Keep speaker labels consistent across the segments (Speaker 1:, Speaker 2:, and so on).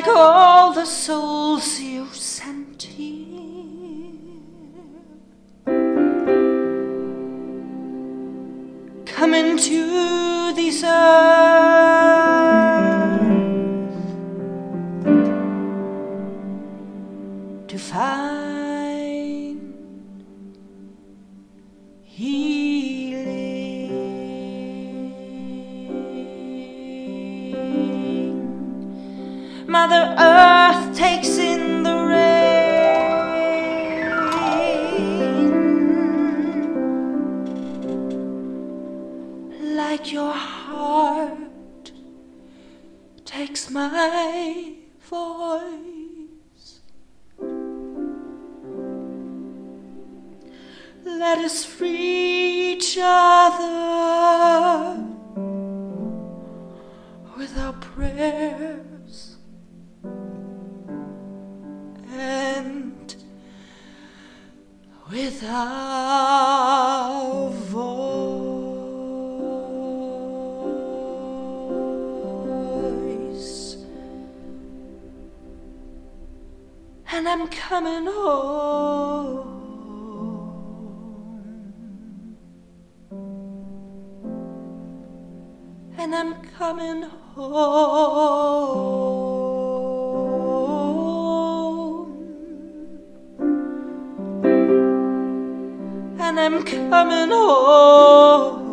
Speaker 1: like all the souls you sent here. Come into these earth like your heart takes my voice. Let us free each other with our prayers and with our I'm coming home. And I'm coming home. And I'm coming home.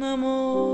Speaker 1: Namo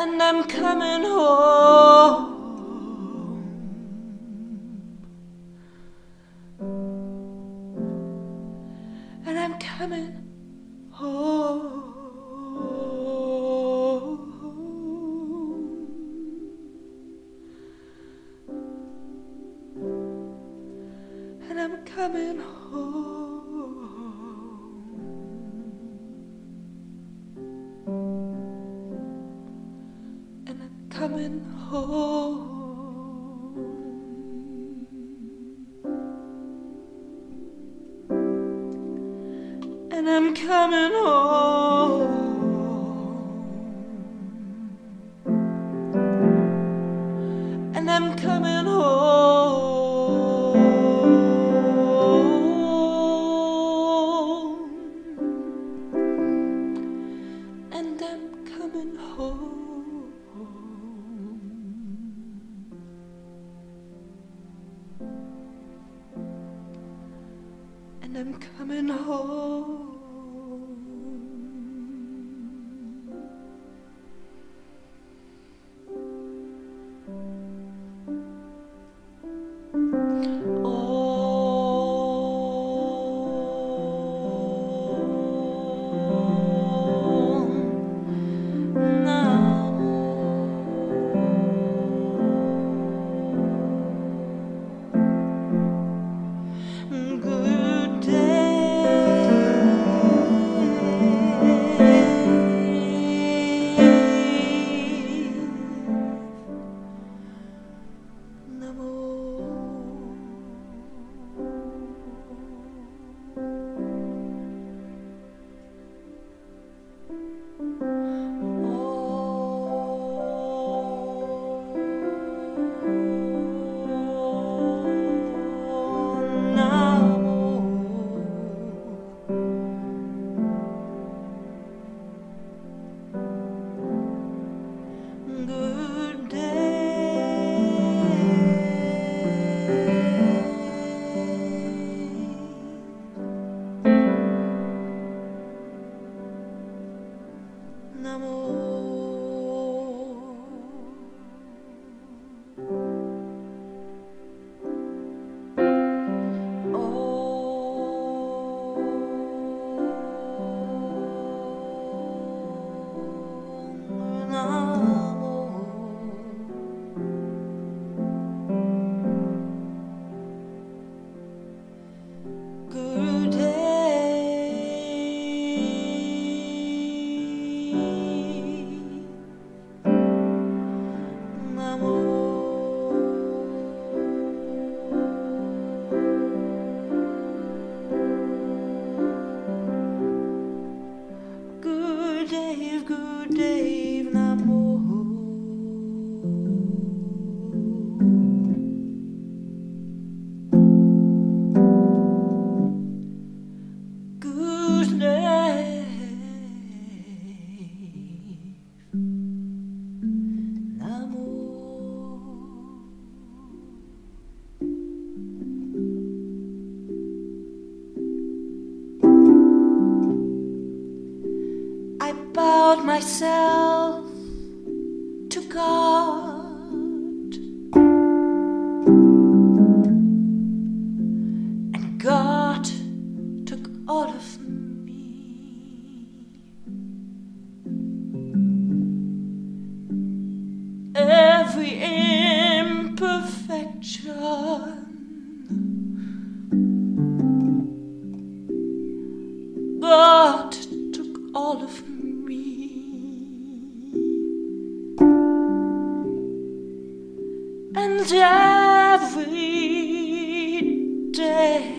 Speaker 1: and I'm coming home. coming home. And I'm coming home. every day.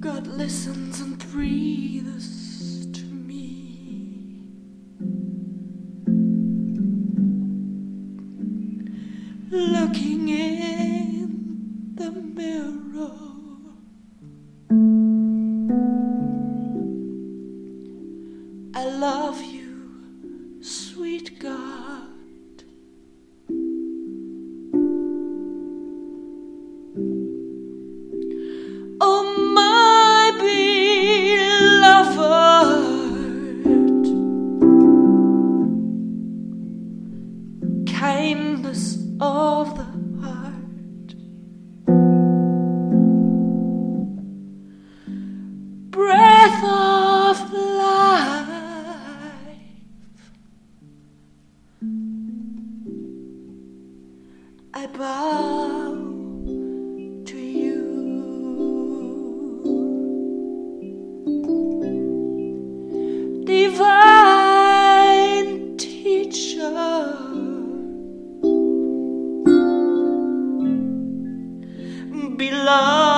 Speaker 1: God listens and breathes to me. Looking in the mirror. I love you. be loved.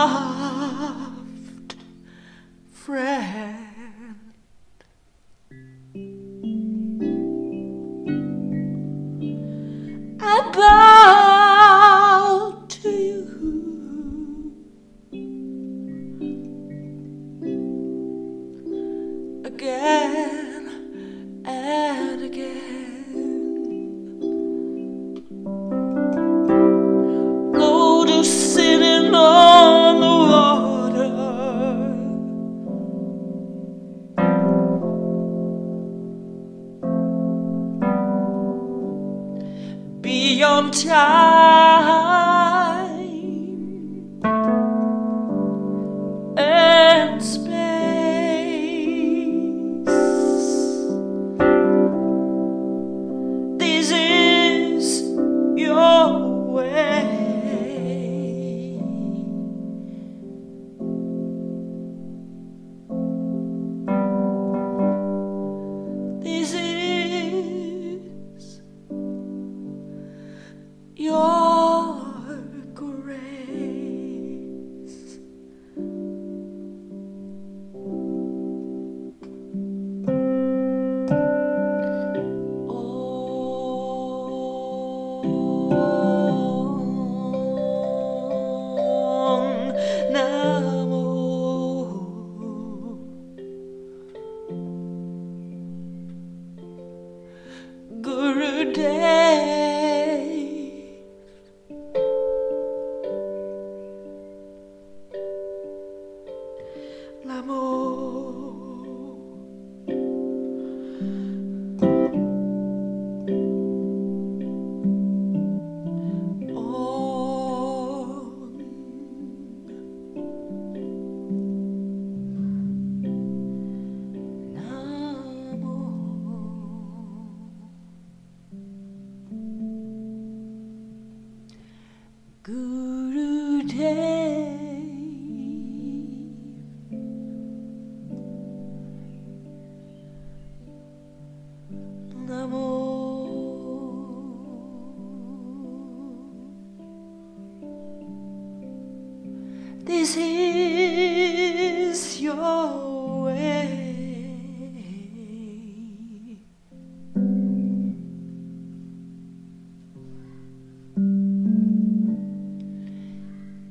Speaker 1: This is your way.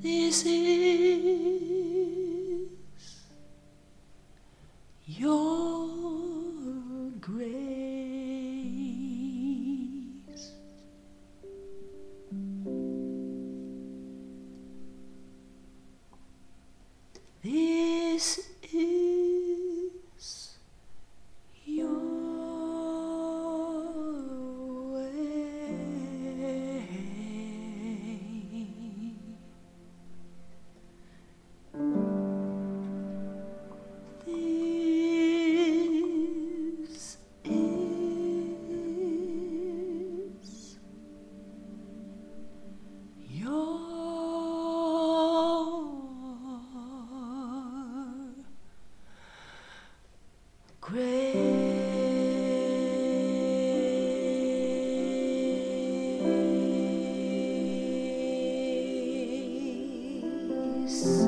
Speaker 1: This is your grace.